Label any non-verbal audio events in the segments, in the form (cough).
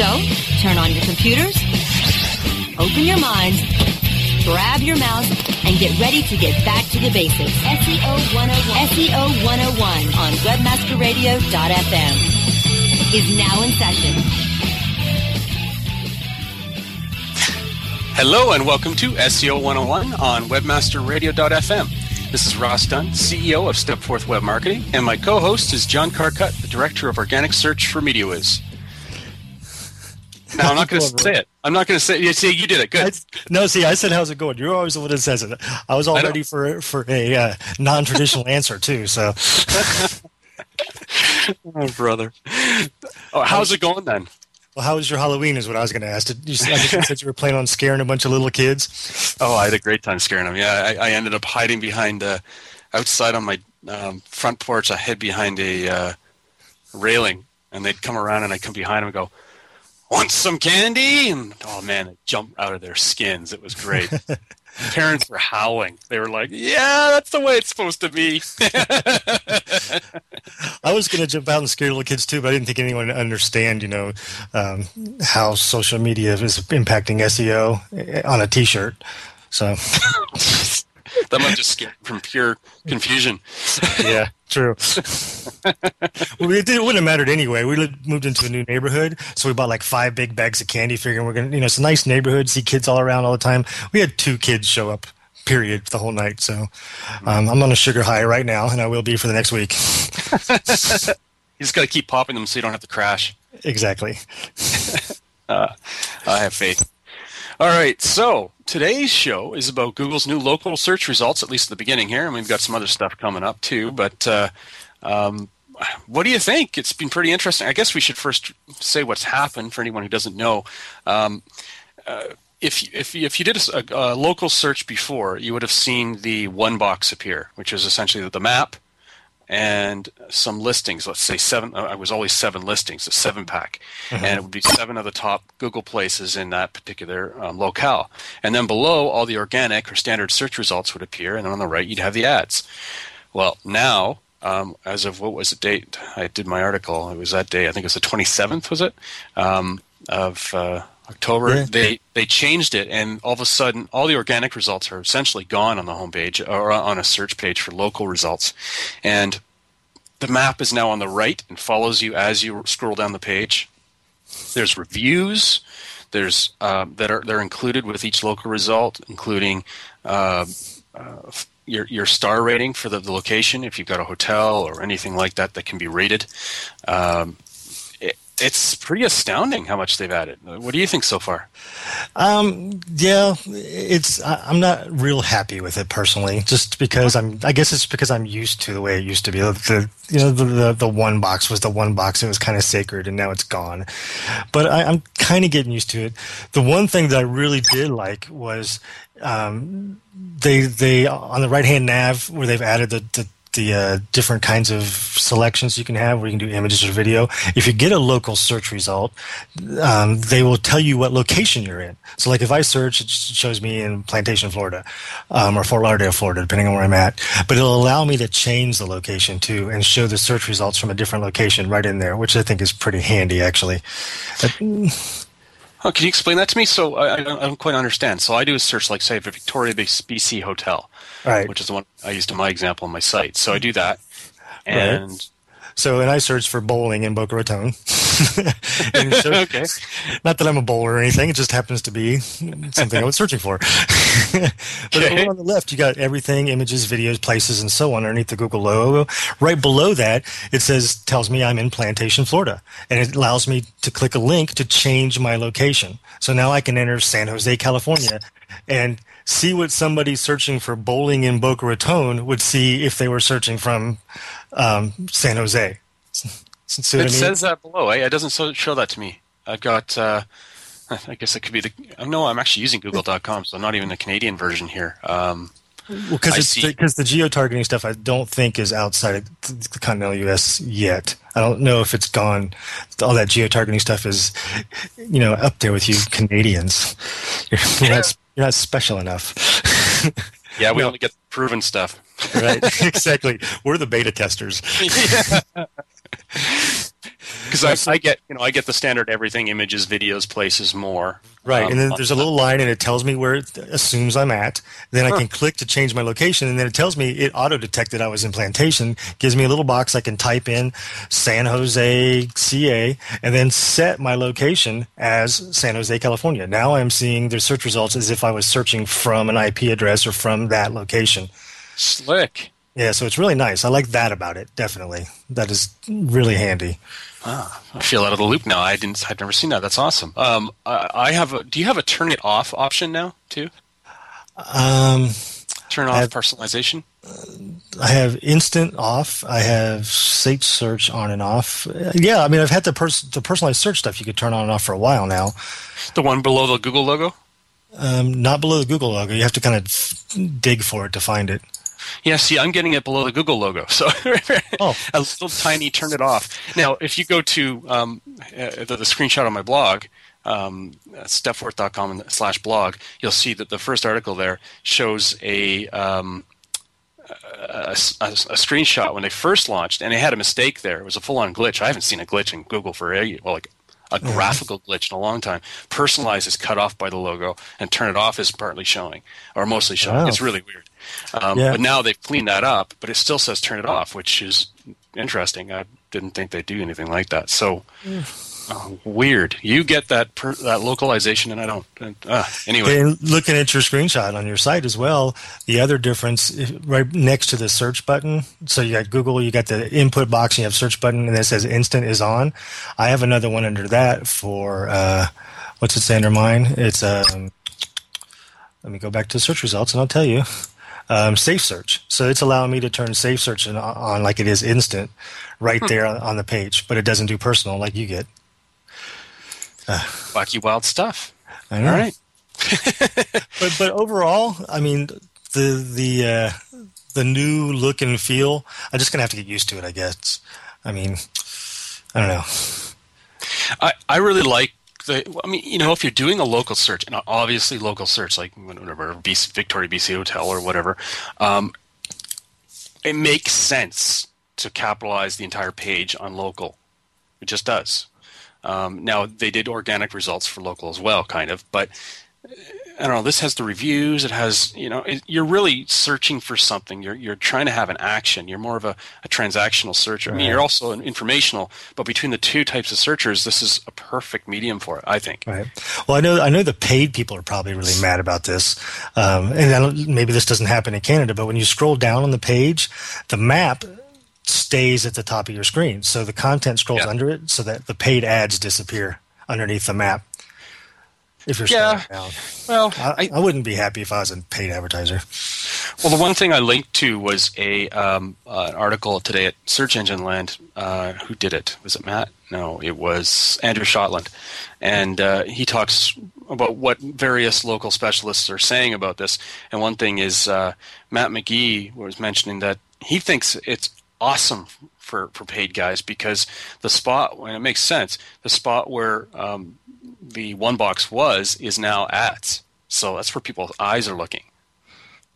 So, turn on your computers, open your minds, grab your mouse, and get ready to get back to the basics. SEO 101. SEO 101 on webmasterradio.fm is now in session. Hello and welcome to SEO 101 on webmasterradio.fm. This is Ross Dunn, CEO of Stepforth Web Marketing, and my co-host is John Carcutt, the Director of Organic Search for MediaWhiz. Now, I'm (laughs) not going to say it. I'm not going to say. You see, you did it. Good. I, no, see, I said, "How's it going?" You're always the one that says it. I was all I ready for for a uh, non-traditional (laughs) answer too. So, (laughs) Oh, brother. Oh, how's it going then? well, how was your Halloween? Is what I was going to ask. Did you, I think you said you were planning on scaring a bunch of little kids. Oh, I had a great time scaring them. Yeah, I, I ended up hiding behind uh, outside on my um, front porch. I hid behind a uh, railing, and they'd come around, and I'd come behind them and go, "Want some candy?" And oh man, they jump out of their skins. It was great. (laughs) Parents were howling. They were like, "Yeah, that's the way it's supposed to be." (laughs) I was going to jump out and scare little kids too, but I didn't think anyone would understand. You know um, how social media is impacting SEO on a T-shirt. So, (laughs) that might just scare from pure confusion. yeah, true. well, it, did, it wouldn't have mattered anyway. We lived, moved into a new neighborhood, so we bought like five big bags of candy, figuring we're gonna, you know, it's a nice neighborhood, see kids all around all the time. We had two kids show up, period, the whole night. So um, I'm on a sugar high right now, and I will be for the next week. (laughs) You just got to keep popping them so you don't have to crash. exactly. (laughs) Uh, I have faith. All right, so today's show is about Google's new local search results, at least at the beginning here, and we've got some other stuff coming up too. But uh, um, what do you think? It's been pretty interesting. I guess we should first say what's happened for anyone who doesn't know. Um, uh, if if if you did a, a local search before, you would have seen the one box appear, which is essentially the map and some listings. Let's say seven. I was always seven listings, a seven pack, and it would be seven of the top Google places in that particular um, locale. And then below, all the organic or standard search results would appear, and then on the right, you'd have the ads. Well, now. Um, as of what was the date? I did my article. It was that day. I think it was the 27th. Was it um, of uh, October? Yeah. They they changed it, and all of a sudden, all the organic results are essentially gone on the homepage or on a search page for local results, and the map is now on the right and follows you as you scroll down the page. There's reviews. There's um, that are they're included with each local result, including uh, uh, your your star rating for the, the location. If you've got a hotel or anything like that that can be rated, um, it's pretty astounding how much they've added. What do you think so far? Um, yeah, it's I, I'm not real happy with it personally, just because I'm. I guess it's because I'm used to the way it used to be. The, you know the, the the one box was the one box. It was kind of sacred, and now it's gone. But I, I'm kind of getting used to it. The one thing that I really did like was um, they they on the right hand nav where they've added the, the the uh, different kinds of selections you can have where you can do images or video. If you get a local search result, um, they will tell you what location you're in. So, like if I search, it shows me in Plantation, Florida, um, or Fort Lauderdale, Florida, depending on where I'm at. But it'll allow me to change the location too and show the search results from a different location right in there, which I think is pretty handy actually. Oh, can you explain that to me? So I, I, don't, I don't quite understand. So I do a search, like say, for Victoria BC Hotel, Right. which is the one I used in my example on my site. So I do that, and So, and I search for bowling in Boca Raton. (laughs) (laughs) So- (laughs) okay, Not that I'm a bowler or anything. It just happens to be something I was searching for. (laughs) but Okay. over on the left, you got everything, images, videos, places, and so on underneath the Google logo. Right below that, it says, tells me I'm in Plantation, Florida. And it allows me to click a link to change my location. So now I can enter San Jose, California and see what somebody searching for bowling in Boca Raton would see if they were searching from um, San Jose. It says that below. Eh? It doesn't show that to me. I've got uh, (laughs) I guess it could be the. Oh, no, I'm actually using Google.com, so not even the Canadian version here. Um, well, because because the, the geo targeting stuff, I don't think is outside of the continental U.S. yet. I don't know if it's gone. All that geo targeting stuff is, you know, up there with you Canadians. You're, (laughs) you're, not, you're not special enough. yeah, we no. only get proven stuff. right, (laughs) exactly. We're the beta testers. Because I, I, get, you know, I get the standard everything, images, videos, places, more. Right, um, and then there's a little line, and it tells me where it assumes I'm at. Then I can click to change my location, and then it tells me it auto detected I was in Plantation. Gives me a little box I can type in San Jose, CA, and then set my location as San Jose, California. Now I'm seeing the search results as if I was searching from an IP address or from that location. Slick. Yeah, so it's really nice. I like that about it. Definitely, that is really handy. Ah, I feel out of the loop now. I didn't. I've never seen that. That's awesome. Um, I, I have. A, do you have a turn it off option now too? Um, turn off have, personalization. I have instant off. I have safe search on and off. Yeah, I mean, I've had the pers- the personalized search stuff you could turn on and off for a while now. The one below the Google logo. Um, not below the Google logo. You have to kind of dig for it to find it. Yeah, see, I'm getting it below the Google logo, so (laughs) oh. a little tiny turn it off. Now, if you go to um, uh, the, the, screenshot on my blog, um, stepforth.com slash blog, you'll see that the first article there shows a, um, a, a, a, screenshot when they first launched, and they had a mistake there. It was a full-on glitch. I haven't seen a glitch in Google for a, well, like a graphical glitch in a long time. Personalize is cut off by the logo, and turn it off is partly showing, or mostly showing. Wow. It's really weird. Um, yeah. But now they've cleaned that up, but it still says turn it off, which is interesting. I didn't think they'd do anything like that. So uh, weird. You get that per, that localization, and I don't. Uh, anyway, and looking at your screenshot on your site as well, the other difference right next to the search button. So you got Google, you got the input box, and you have search button, and it says instant is on. I have another one under that for uh, what's it say under mine? It's um, let me go back to search results, and I'll tell you um, Safe Search. So it's allowing me to turn Safe Search on, on like it is instant right hmm. there on, on, the page, but it doesn't do personal like you get. Uh, Wacky wild stuff. I know. All right. (laughs) but but overall, I mean the the uh, the new look and feel. I'm just gonna have to get used to it, I guess. I mean, I don't know. I I really like the, I mean, you know, if you're doing a local search, and obviously local search, like whatever, BC, Victoria BC Hotel or whatever, um, it makes sense to capitalize the entire page on local. It just does. Um, now they did organic results for local as well, kind of, but I don't know. This has the reviews. It has, you know, it, you're really searching for something. You're you're trying to have an action. You're more of a, a transactional searcher. Right. I mean, you're also an informational. But between the two types of searchers, this is a perfect medium for it. I think. Right. Well, I know I know the paid people are probably really mad about this, um, and maybe this doesn't happen in Canada. But when you scroll down on the page, the map stays at the top of your screen, so the content scrolls yeah. under it, so that the paid ads disappear underneath the map. If you're yeah, down. well, I, I, I, wouldn't be happy if I was a paid advertiser. Well, the one thing I linked to was a um, uh, an article today at Search Engine Land. Uh, who did it? Was it Matt? No, it was Andrew Shotland, and uh, he talks about what various local specialists are saying about this. And one thing is uh, Matt McGee was mentioning that he thinks it's awesome for, for paid guys because the spot, and it makes sense, the spot where um, the one box was is now ads. So that's where people's eyes are looking.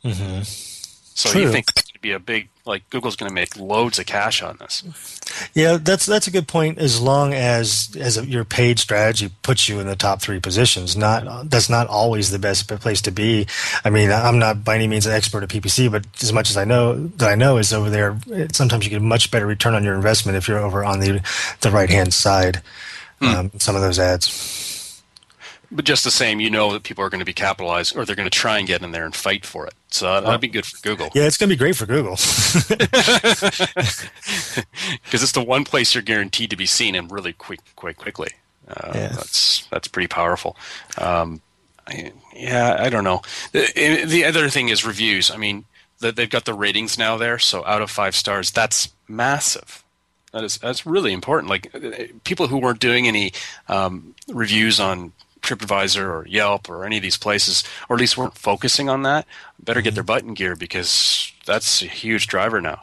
Mm-hmm. So True. you think it's going to be a big like Google's going to make loads of cash on this? Yeah, that's that's a good point. As long as as a, your paid strategy puts you in the top three positions, not that's not always the best place to be. I mean, I'm not by any means an expert at PPC, but as much as I know that I know is over there, sometimes you get a much better return on your investment if you're over on the the right hand side. Hmm. Um, some of those ads. But just the same, you know that people are going to be capitalized, or they're going to try and get in there and fight for it. So that'd be good for Google. Yeah, it's going to be great for Google (laughs) (laughs) because it's the one place you're guaranteed to be seen and really quick, quite quickly. Uh, yeah. That's that's pretty powerful. Um, I, yeah, I don't know. The, the, other thing is reviews. I mean, the, they've got the ratings now there, so out of five stars, that's massive. That is that's really important. Like people who weren't doing any um, reviews on TripAdvisor or Yelp or any of these places, or at least weren't focusing on that, better get their button gear because that's a huge driver now.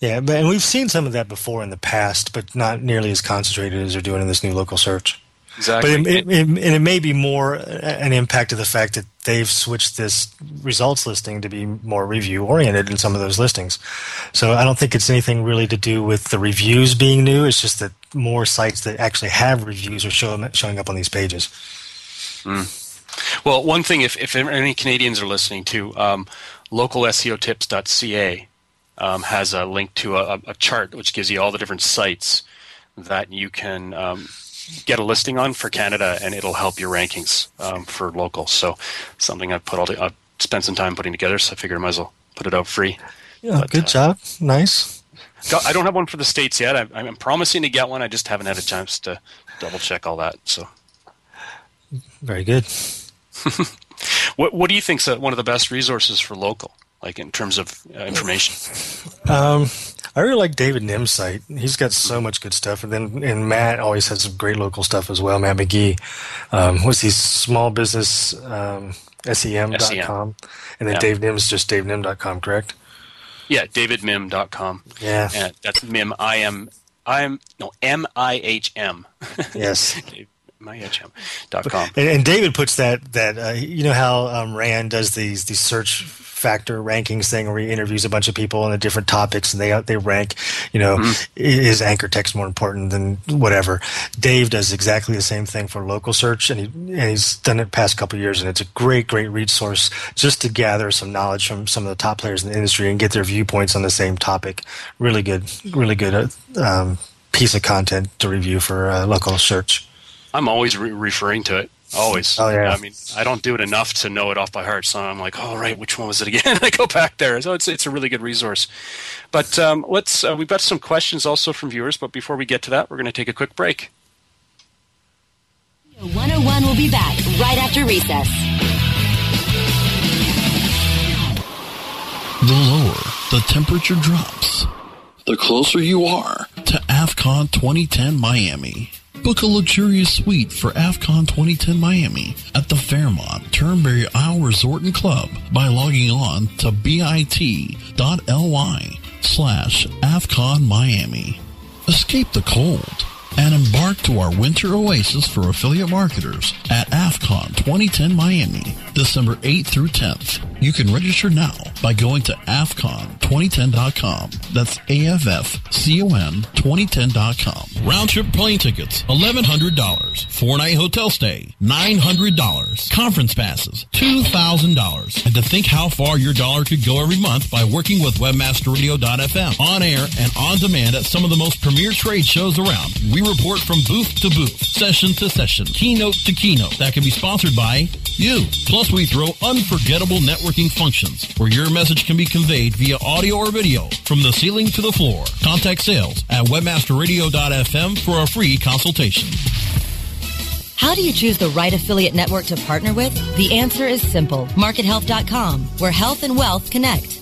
Yeah, but and we've seen some of that before in the past, but not nearly as concentrated as they're doing in this new local search. Exactly. But it, it, it, and it may be more an impact of the fact that they've switched this results listing to be more review oriented in some of those listings. So I don't think it's anything really to do with the reviews being new. It's just that more sites that actually have reviews are show, showing up on these pages. Mm. Well, one thing, if, if any Canadians are listening to, um, localseotips.ca um, has a link to a, a, chart which gives you all the different sites that you can um, get a listing on for Canada, and it'll help your rankings um, for local. So something I've put all the, I've spent some time putting together, so I figured I might as well put it out free. Yeah, but, good uh, job. Nice. I don't have one for the states yet. I'm, I'm, promising to get one. I just haven't had a chance to double check all that. So very good. (laughs) what What do you think is one of the best resources for local, like in terms of uh, information? (laughs) Um, I really like David Mihm's site. He's got so much good stuff, and then and Matt always has some great local stuff as well. Matt McGee, um, what's he small business um, sem.com, SEM. and then yeah. Dave Mihm's just davenim.com, correct? Yeah, davidmihm.com. Yeah, and that's Mihm. I am. I am no M I H M. (laughs) Yes. myhm.com. And, and David puts that that uh, you know how um, Rand does these these search factor rankings thing where he interviews a bunch of people on the different topics and they they rank you know mm-hmm. is anchor text more important than whatever. Dave does exactly the same thing for local search and, he, and he's done it past couple years and it's a great great resource just to gather some knowledge from some of the top players in the industry and get their viewpoints on the same topic. Really good really good uh, um, piece of content to review for uh, local search. I'm always re- referring to it Always. Oh yeah. I mean, I don't do it enough to know it off by heart. So I'm like, oh right, which one was it again? (laughs) I go back there. So it's it's a really good resource. But um, let's uh, we've got some questions also from viewers. But before we get to that, we're going to take a quick break. 101 will be back right after recess. The lower the temperature drops, the closer you are to AFFCON 2010 Miami. Book a luxurious suite for AFFCON 2010 Miami at the Fairmont Turnberry Isle Resort and Club by logging on to bit.ly slash AFFCON Miami. Escape the cold and embark to our winter oasis for affiliate marketers at AFFCON 2010 Miami, December 8th through 10th. You can register now by going to AFFCON2010.com. That's A-F-F-C-O-N 2010.com. Round trip plane tickets, $1,100. Four night hotel stay, $900. Conference passes, $2,000. And to think how far your dollar could go every month by working with WebmasterRadio.fm on air and on demand at some of the most premier trade shows around. We report from booth to booth, session to session, keynote to keynote that can be sponsored by you. Plus, we throw unforgettable networking functions where your message can be conveyed via audio or video from the ceiling to the floor. Contact sales at webmasterradio.fm for a free consultation. How do you choose the right affiliate network to partner with? The answer is simple. MarketHealth.com, where health and wealth connect.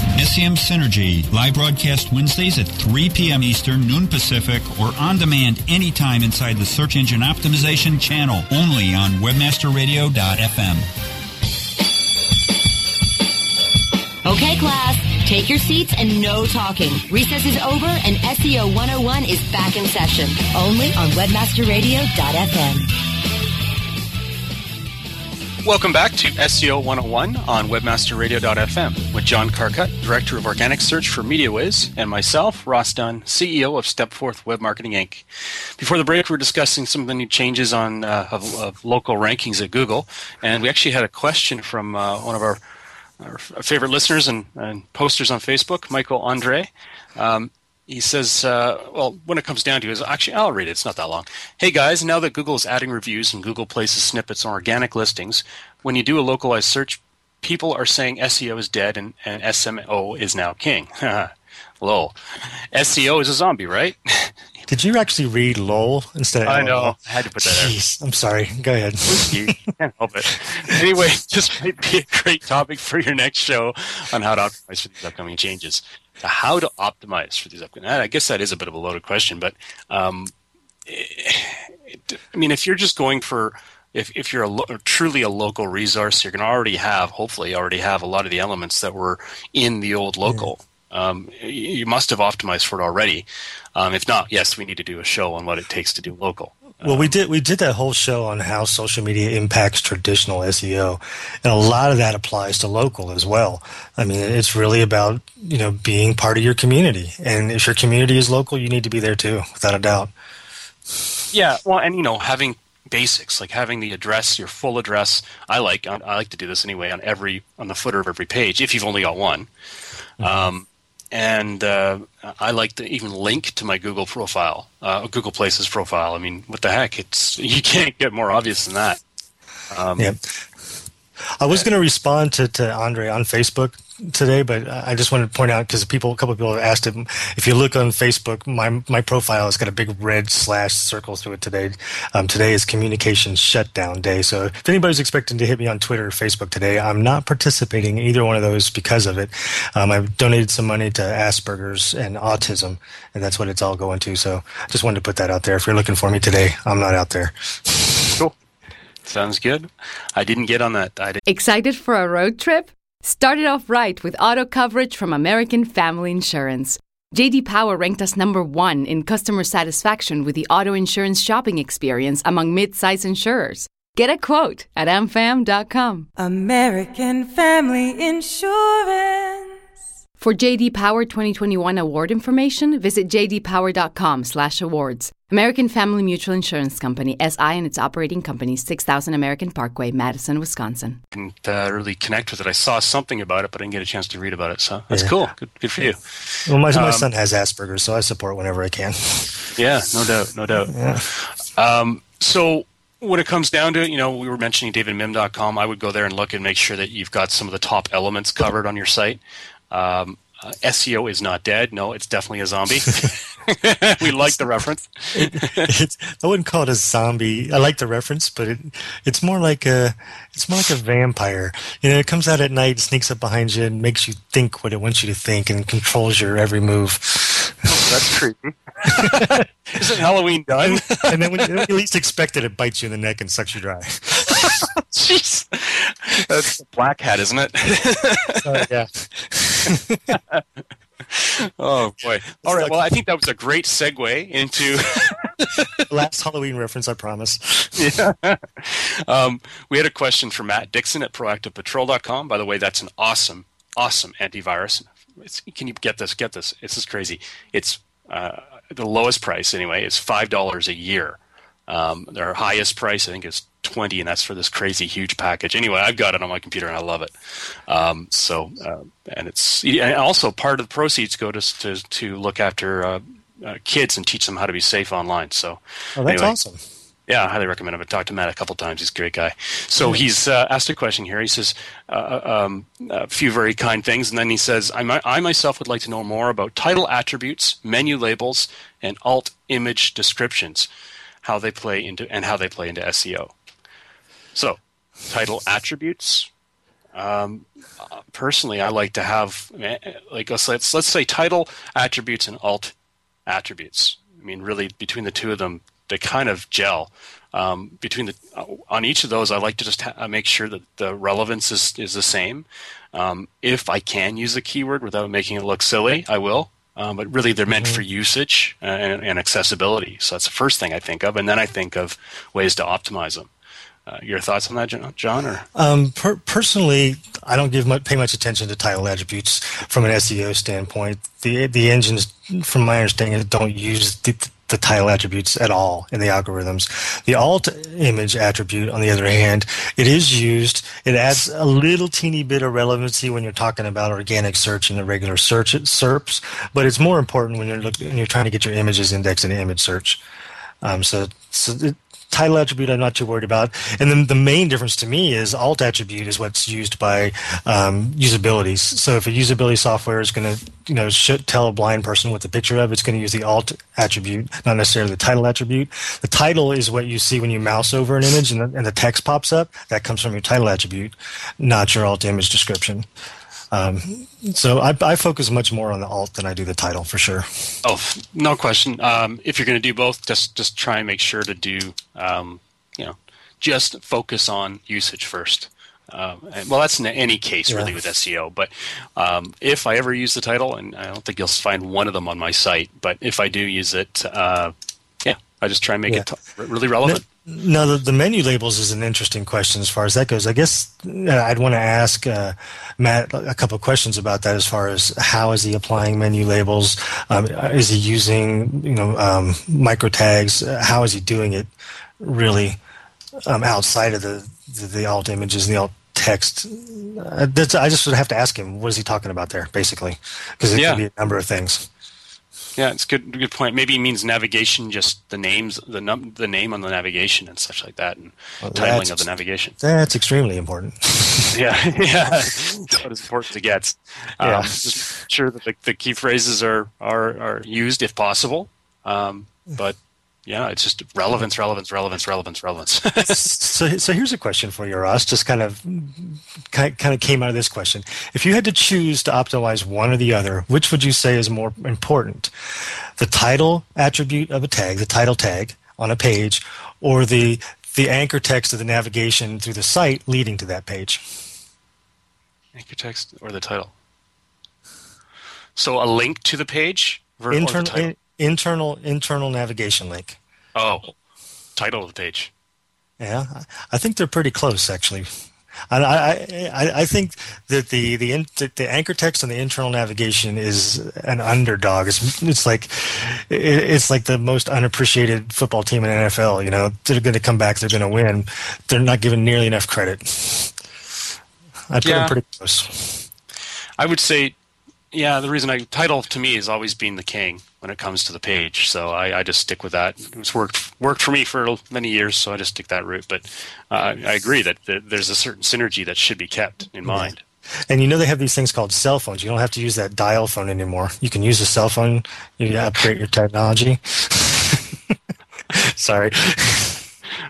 SEM Synergy, live broadcast Wednesdays at 3 p.m. Eastern, noon Pacific, or on demand anytime inside the Search Engine Optimization channel, only on WebmasterRadio.fm. Okay, class, take your seats and no talking. Recess is over and SEO 101 is back in session, only on WebmasterRadio.fm. Welcome back to SEO 101 on WebmasterRadio.fm with John Carcutt, Director of Organic Search for MediaWhiz, and myself, Ross Dunn, CEO of Stepforth Web Marketing Inc. Before the break, we are discussing some of the new changes on uh, of, of, local rankings at Google, and we actually had a question from uh, one of our, our favorite listeners and, and, posters on Facebook, Michael Andre. Um, he says, uh, well, when it comes down to it, is actually, I'll read it. It's not that long. Hey guys, now that Google is adding reviews and Google places snippets on organic listings, when you do a localized search, people are saying SEO is dead and, and SMO is now king. (laughs) Lol. SEO is a zombie, right? (laughs) Did you actually read LOL instead of I know. I had to put that there. Jeez, I'm sorry. Go ahead. you can't help it. Anyway, (laughs) this might be a great topic for your next show on how to optimize for these upcoming changes. How to optimize for these upcoming. I guess that is a bit of a loaded question, but um, it, I mean, if you're just going for if, if you're a lo- truly a local resource, you're going to already have, hopefully, already have a lot of the elements that were in the old local. Um, you must have optimized for it already. Um, if not, yes, we need to do a show on what it takes to do local. Well, we did we did that whole show on how social media impacts traditional SEO, and a lot of that applies to local as well. I mean, it's really about you know being part of your community, and if your community is local, you need to be there too, without a doubt. Yeah, well, and you know, having basics like having the address, your full address. I like I like to do this anyway on every on the footer of every page if you've only got one. Um, and uh, I like to even link to my Google profile, uh, Google Places profile. I mean, what the heck? It's (laughs) you can't get more obvious than that. Um, Yeah. I was going to respond to, to Andre on Facebook today, but I just wanted to point out because people, a couple of people have asked him if you look on Facebook, my my profile has got a big red slash circle through it today. Um, today is Communication Shutdown Day, so if anybody's expecting to hit me on Twitter or Facebook today, I'm not participating in either one of those because of it. Um, I've donated some money to Asperger's and autism, and that's what it's all going to. So just wanted to put that out there. If you're looking for me today, I'm not out there. Cool. Sounds good. I didn't get on that. I didn't. Excited for a road trip? Start it off right with auto coverage from American Family Insurance. JD Power ranked us number one in customer satisfaction with the auto insurance shopping experience among mid-size insurers. Get a quote at amfam.com. American Family Insurance. For JD Power 2021 award information, visit jdpower.com/awards. American Family Mutual Insurance Company SI and its operating companies 6000 American Parkway, Madison, Wisconsin. didn't uh, really connect with it. I saw something about it, but I didn't get a chance to read about it. So that's Yeah. cool. Good, good for you. Well, my, my Um, son has Asperger's, so I support whenever I can. Yeah, no doubt, no doubt. (laughs) Um, so when it comes down to it, you know, we were mentioning davidmihm.com. I would go there and look and make sure that you've got some of the top elements covered on your site. Um, uh, SEO is not dead. No, it's definitely a zombie. (laughs) we like the reference. it's, I wouldn't call it a zombie. I like the reference, but it, it's more like a it's more like a vampire. You know, it comes out at night, sneaks up behind you, and makes you think what it wants you to think, and controls your every move. That's creepy. (laughs) Isn't Halloween done? and then when you, when you least expect it, it bites you in the neck and sucks you dry. (laughs) Jeez. That's black hat, isn't it? Uh, (laughs) yeah. oh boy. All right. Well, I think that was a great segue into Last Halloween reference, I promise. yeah. Um, we had a question from Matt Dixon at proactivepatrol.com. By the way, that's an awesome, awesome antivirus. It's, can you get this? Get this. This is crazy. It's uh, the lowest price anyway It's five dollars a year. Um, their highest price I think is twenty, and that's for this crazy huge package. Anyway, I've got it on my computer and I love it. Um, so, uh, and it's and also part of the proceeds go to to, to look after uh, uh, kids and teach them how to be safe online. So, Oh, that's anyway. awesome. Yeah, I highly recommend him. I've talked to Matt a couple times. He's a great guy. So he's uh, asked a question here. He says uh, um, a few very kind things, and then he says, I, I myself would like to know more about title attributes, menu labels, and alt image descriptions, how they play into and how they play into SEO. So, title attributes. Um, uh, personally, I like to have eh, like let's let's let's say title attributes and alt attributes. I mean, really, between the two of them, they kind of gel. Um, between the uh, on each of those, I like to just ha- make sure that the relevance is is the same. Um, if I can use a keyword without making it look silly, I will. Um, but really, they're meant for usage uh, and, and accessibility. So that's the first thing I think of, and then I think of ways to optimize them. Uh, your thoughts on that, John? John or Um, per- personally, I don't give much, pay much attention to title attributes from an SEO standpoint. The the engines, from my understanding, don't use the, the title attributes at all in the algorithms. The alt image attribute, on the other hand, it is used. It adds a little teeny bit of relevancy when you're talking about organic search and the regular search SERPs, but it's more important when you're looking, when you're trying to get your images indexed in image search. Um, so, so it, title attribute I'm not too worried about. And then the main difference to me is alt attribute is what's used by um, usabilities. So if a usability software is going to you know should tell a blind person what the picture of, it's going to use the alt attribute, not necessarily the title attribute. The title is what you see when you mouse over an image and the, and the text pops up. That comes from your title attribute, not your alt image description. Um, so I, I, focus much more on the alt than I do the title for sure. Oh, no question. Um, if you're going to do both, just just try and make sure to do um, you know just focus on usage first. Um, and, well, that's in any case yeah. really with SEO. But um, if I ever use the title, and I don't think you'll find one of them on my site, but if I do use it, uh, yeah, I just try and make yeah. it t- really relevant. No, the, the, menu labels is an interesting question as far as that goes. I guess uh, I'd want to ask uh, Matt a couple of questions about that as far as how is he applying menu labels? Um, is he using you know um, micro tags? How is he doing it really um, outside of the, the, the alt images and the alt text? Uh, I just would have to ask him what is he talking about there, basically, because it yeah. could be a number of things. Yeah, it's good. Good point. Maybe it means navigation, just the names, the num- the name on the navigation and such like that, and well, titling of the navigation. That's extremely important. (laughs) yeah, yeah, what is important to get. Um, yeah. just sure that the, the, key phrases are are are used if possible. Um, but yeah, it's just relevance, relevance, relevance, relevance, relevance. (laughs) so, so here's a question for you, Ross. Just kind of, kind of came out of this question. If you had to choose to optimize one or the other, which would you say is more important? The title attribute of a tag, the title tag on a page, or the the anchor text of the navigation through the site leading to that page? Anchor text or the title. So a link to the page. Internal, internal internal navigation link. Oh, title of the page. Yeah, I think they're pretty close actually. I, I, I think that the, the the anchor text on the internal navigation is an underdog. It's, it's like it's like the most unappreciated football team in NFL. You know, they're going to come back, they're going to win. They're not given nearly enough credit. I put yeah. them pretty close. I would say, yeah. The reason I title to me has always been the king when it comes to the page. So I, I, just stick with that. It's worked worked for me for many years, so I just stick that route. But uh, I agree that, there's a certain synergy that should be kept in mind. And you know they have these things called cell phones. You don't have to use that dial phone anymore. You can use a cell phone. You upgrade your technology. (laughs) Sorry.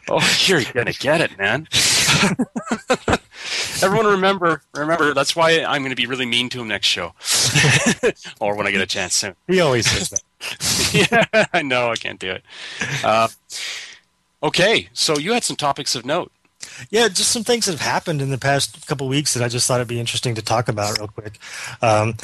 Oh, you're gonna get it, man. (laughs) Everyone remember, remember. That's why I'm going to be really mean to him next show, (laughs) or when I get a chance soon. He always says that. (laughs) yeah, I know. I can't do it. Uh, okay, so you had some topics of note. Yeah, just some things that have happened in the past couple weeks that I just thought it'd be interesting to talk about real quick. Um,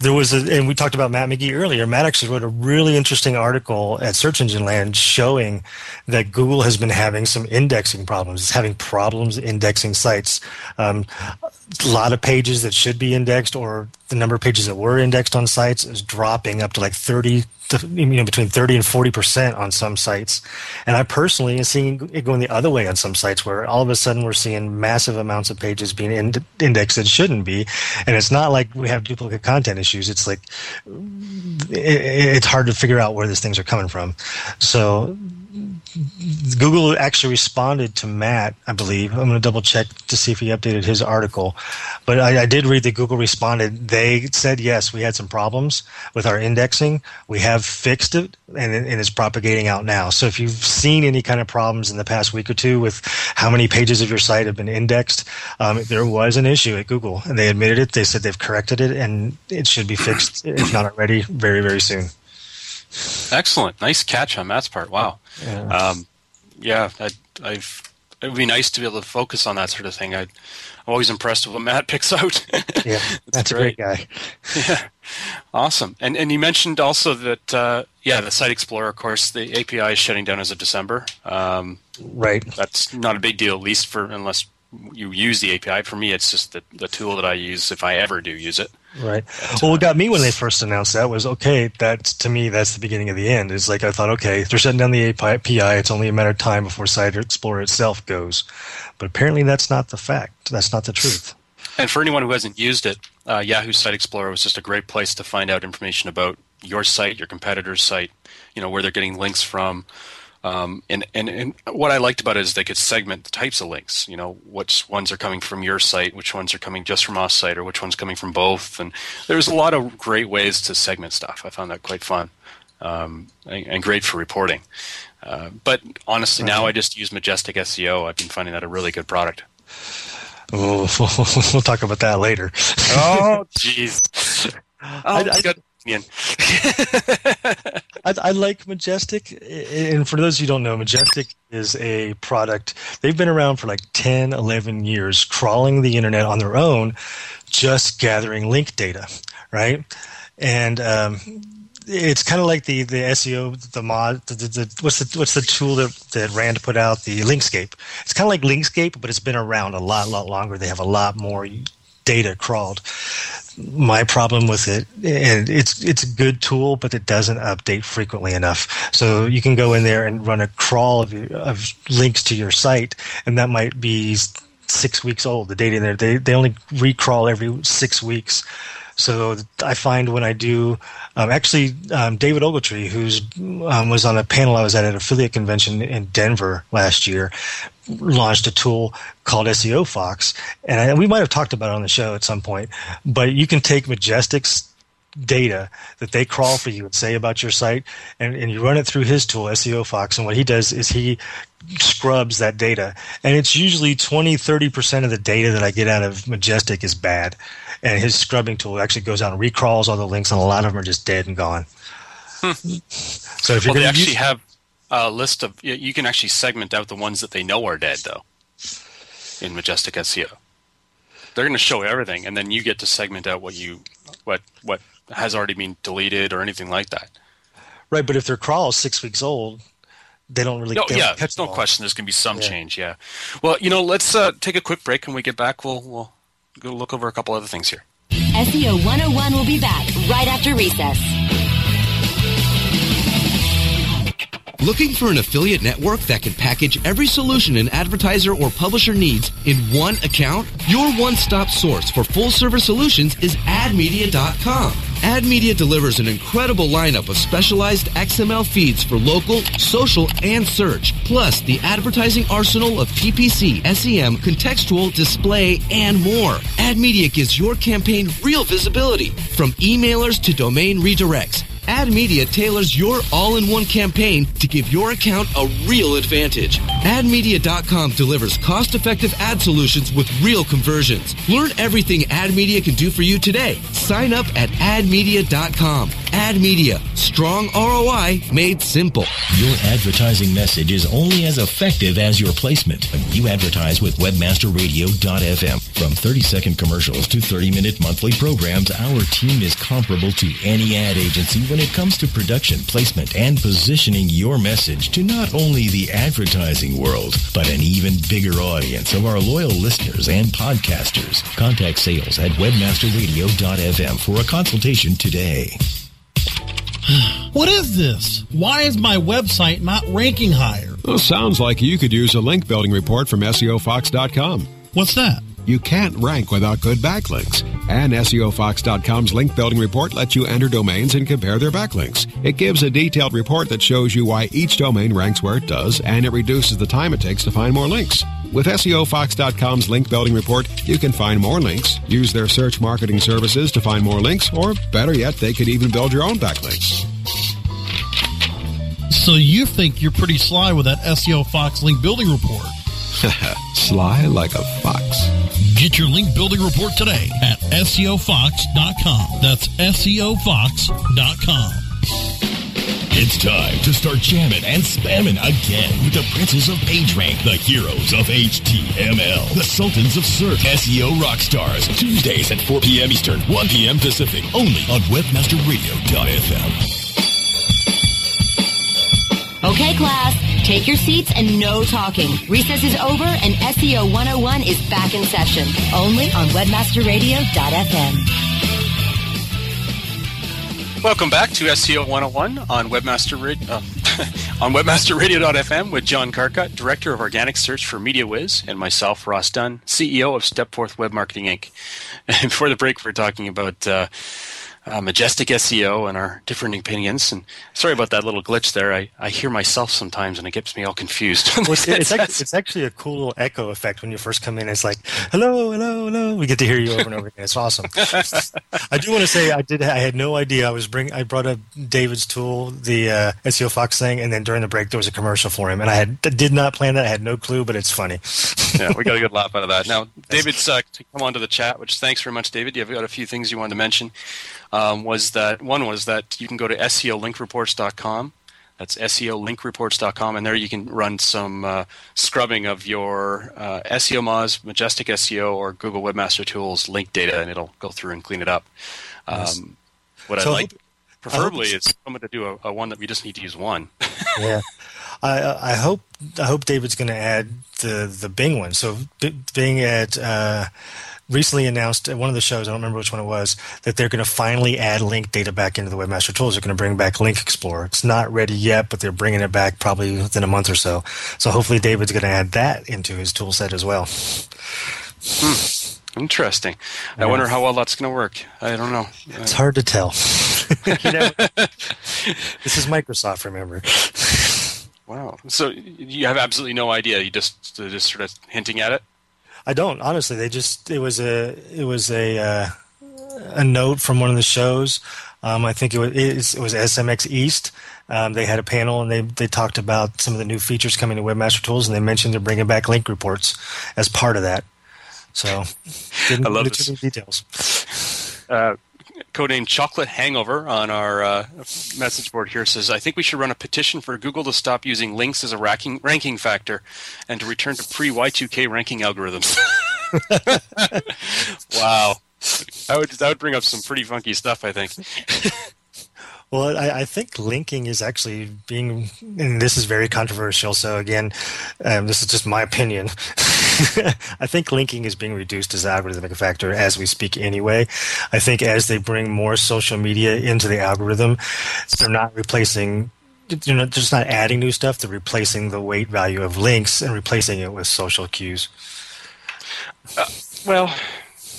there was a, and we talked about Matt McGee earlier. Matt actually wrote a really interesting article at Search Engine Land showing that Google has been having some indexing problems. It's having problems indexing sites. Um, a lot of pages that should be indexed or the number of pages that were indexed on sites is dropping up to like 30 you know between 30 and 40 percent on some sites. And i personally am seeing it going the other way on some sites where all of a sudden we're seeing massive amounts of pages being ind- indexed that shouldn't be. And it's not like we have duplicate content issues. It's like it, it's hard to figure out where these things are coming from. So Google actually responded to Matt, I believe. I'm going to double check to see if he updated his article. But I, I, did read that Google responded. They said, yes, we had some problems with our indexing. We have fixed it, and, and it's propagating out now. So if you've seen any kind of problems in the past week or two with how many pages of your site have been indexed, um, there was an issue at Google, and they admitted it. They said they've corrected it, and it should be fixed, if not already, very, very soon. Excellent. Nice catch on Matt's part. Wow. Yeah. Um, yeah, I, I've, it would be nice to be able to focus on that sort of thing. I, am always impressed with what Matt (laughs) picks out. yeah, that's, a great guy. Yeah, awesome. And and you mentioned also that uh, yeah, the Site Explorer, of course, the API is shutting down as of December. Um, right. That's not a big deal, at least for unless you use the API. For me, it's just the, the tool that I use if I ever do use it. Right. Well, what got me when they first announced that was okay. That to me, that's the beginning of the end. It's like I thought, okay, they're shutting down the API. It's only a matter of time before Site Explorer itself goes. But apparently, that's not the fact. That's not the truth. And for anyone who hasn't used it, uh, Yahoo Site Explorer was just a great place to find out information about your site, your competitor's site, you know, where they're getting links from. Um, and, and, and what I liked about it is they could segment the types of links, you know, which ones are coming from your site, which ones are coming just from off-site, or which one's coming from both. And there's a lot of great ways to segment stuff. I found that quite fun um, and, and, great for reporting. Uh, but honestly, now I just use Majestic SEO. I've been finding that a really good product. Oh, (laughs) we'll talk about that later. oh, (laughs) jeez. Oh, I, I, (laughs) I, I, like Majestic, and for those who don't know, Majestic is a product. They've been around for like 10, 11 years, crawling the internet on their own, just gathering link data, right? And um, it's kind of like the the SEO, the mod, the, the, the, what's the what's the tool that that Rand put out, the Linkscape. It's kind of like Linkscape, but it's been around a lot, lot longer. They have a lot more data crawled. My problem with it, and it's it's a good tool, but it doesn't update frequently enough. So you can go in there and run a crawl of, of links to your site, and that might be six weeks old. The data in there, they they only recrawl every six weeks. So I find when I do, um, actually, um, David Ogletree, who's um, was on a panel I was at at affiliate convention in Denver last year, launched a tool called SEO Fox, and I, we might have talked about it on the show at some point. But you can take Majestic's data that they crawl for you and say about your site, and, and you run it through his tool, SEO Fox, and what he does is he scrubs that data, and it's usually 20, 30 percent of the data that I get out of Majestic is bad and his scrubbing tool actually goes out and recrawls all the links, and a lot of them are just dead and gone. Hmm. So if you're well, they actually use- have a list of you can actually segment out the ones that they know are dead though in Majestic SEO. They're going to show everything, and then you get to segment out what you what what has already been deleted or anything like that. Right, but if their crawl is six weeks old, they don't really. No, yeah, that's no question. There's going to be some yeah. change. Yeah. Well, you know, let's uh, take a quick break. and we get back, we'll we'll go look over a couple other things here. SEO 101 will be back right after recess. Looking for an affiliate network that can package every solution an advertiser or publisher needs in one account? Your one-stop source for full-service solutions is admedia.com. AdMedia delivers an incredible lineup of specialized XML feeds for local, social, and search, plus the advertising arsenal of PPC, SEM, contextual, display, and more. AdMedia gives your campaign real visibility, from emailers to domain redirects. AdMedia tailors your all-in-one campaign to give your account a real advantage. AdMedia.com delivers cost-effective ad solutions with real conversions. Learn everything AdMedia can do for you today. Sign up at media.com. AdMedia.com. AdMedia, strong ROI made simple. Your advertising message is only as effective as your placement. When you advertise with WebmasterRadio.fm. From 30-second commercials to 30-minute monthly programs, our team is comparable to any ad agency when it comes to production, placement, and positioning your message to not only the advertising world, but an even bigger audience of our loyal listeners and podcasters. Contact sales at webmasterradio.fm for a consultation today. (sighs) What is this? Why is my website not ranking higher? Well, sounds like you could use a link building report from SEOFox.com. What's that? You can't rank without good backlinks. And SEOFox.com's link building report lets you enter domains and compare their backlinks. It gives a detailed report that shows you why each domain ranks where it does, and it reduces the time it takes to find more links. With SEOFox.com's link building report, you can find more links, use their search marketing services to find more links, or better yet, they could even build your own backlinks. So you think you're pretty sly with that SEO Fox link building report? (laughs) Sly like a fox. Get your link building report today at SEOFox.com. That's SEOFox.com. It's time to start jamming and spamming again with the princes of PageRank, the heroes of HTML, the sultans of search, SEO rock stars. Tuesdays at 4 p.m. Eastern, 1 p.m. Pacific, only on WebmasterRadio.fm. Okay, class. Take your seats and no talking. Recess is over and SEO 101 is back in session. Only on webmasterradio.fm. Welcome back to SEO 101 (laughs) on Webmaster Radio, uh, on webmasterradio.fm with John Carcutt, Director of Organic Search for MediaWhiz, and myself, Ross Dunn, CEO of Stepforth Web Marketing Inc. And (laughs) before the break, we are talking about uh, uh, Majestic SEO and our different opinions. And sorry about that little glitch there. I, I hear myself sometimes and it gets me all confused. (laughs) well, it's, it's, (laughs) actually, it's, actually, a cool little echo effect when you first come in. It's like, hello, hello, hello. We get to hear you over and over again. It's awesome. (laughs) I do want to say I did. I had no idea. I was bring. I brought up David's tool, the uh, SEO Fox thing, and then during the break there was a commercial for him, and I had did not plan that. I had no clue, but it's funny. yeah, we got a good laugh out of that. Now, David's uh, to come onto the chat, which thanks very much, David. You've got a few things you wanted to mention um, was that one was that you can go to SEOlinkreports.com. That's SEOlinkreports.com, and there you can run some uh, scrubbing of your uh, SEO Moz, Majestic SEO, or Google Webmaster Tools link data, and it'll go through and clean it up. Um, nice. What so I like, preferably, is someone to do a, a, one that we just need to use one. (laughs) yeah, I, I hope I hope David's going to add the the Bing one. So Bing at. Uh, recently announced at one of the shows, I don't remember which one it was, that they're going to finally add link data back into the Webmaster Tools. They're going to bring back Link Explorer. It's not ready yet, but they're bringing it back probably within a month or so. So hopefully David's going to add that into his tool set as well. Hmm. Interesting. I wonder how well that's going to work. I don't know. It's hard to tell. (laughs) this is Microsoft, remember. Wow. So you have absolutely no idea. You just just sort of hinting at it. I don't honestly. They just it was a it was a uh, a note from one of the shows. Um, I think it was it was SMX East. Um, they had a panel and they they talked about some of the new features coming to Webmaster Tools, and they mentioned they're bringing back link reports as part of that. So, (laughs) didn't I love this. details. Uh, codename Chocolate Hangover on our uh, message board here says, I think we should run a petition for Google to stop using links as a ranking, ranking factor and to return to pre Y2K ranking algorithms. (laughs) wow. That would, that would bring up some pretty funky stuff, I think. (laughs) Well, I, I, think linking is actually being, and this is very controversial. So again, um, this is just my opinion. (laughs) (laughs) I think linking is being reduced as algorithmic factor as we speak anyway. I think as they bring more social media into the algorithm, they're not replacing you know, just not adding new stuff. They're replacing the weight value of links and replacing it with social cues. Uh, well,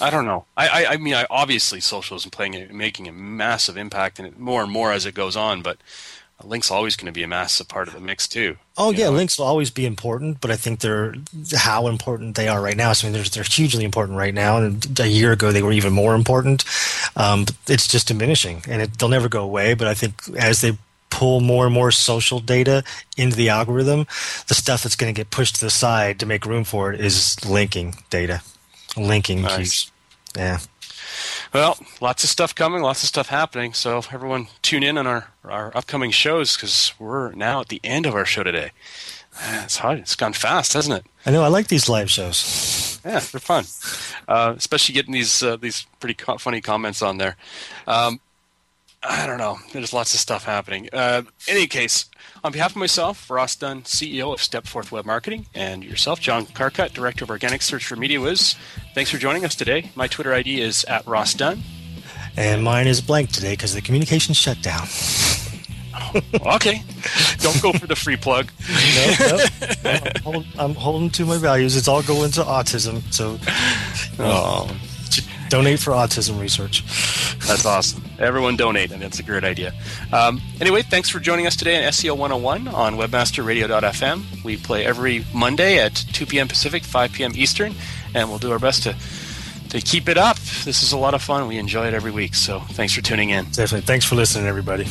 I don't know. I, I, I, mean, I, obviously, social is playing, making a massive impact, and more and more as it goes on. But Link's always going to be a massive part of the mix too. Oh yeah, know? links will always be important, but I think they're how important they are right now. So I mean, they're, they're hugely important right now, and a year ago they were even more important. Um, it's just diminishing, and it, they'll never go away. But I think as they pull more and more social data into the algorithm, the stuff that's going to get pushed to the side to make room for it is linking data, linking nice. keys. Yeah. Well, lots of stuff coming, lots of stuff happening. So everyone tune in on our, our upcoming shows because we're now at the end of our show today. It's hard. It's gone fast, hasn't it? I know. I like these live shows. Yeah, they're fun, uh, especially getting these uh, these pretty co- funny comments on there. Um, I don't know. There's lots of stuff happening. Uh, in any case, on behalf of myself, Ross Dunn, CEO of Stepforth Web Marketing, and yourself, John Carcutt, Director of Organic Search for MediaWhiz, thanks for joining us today. My Twitter ID is at Ross Dunn. And mine is blank today because the communication shut down. okay. Don't go for the free plug. (laughs) no, no. I'm, holding, I'm, holding, to my values. It's all going to autism. So, oh donate for autism research. That's awesome. Everyone donate, and that's a great idea. Um, anyway, thanks for joining us today on SEO 101 on webmasterradio.fm. We play every Monday at 2 p.m. Pacific, 5 p.m. Eastern, and we'll do our best to to keep it up. This is a lot of fun. We enjoy it every week. So thanks for tuning in. Definitely. Thanks for listening, everybody.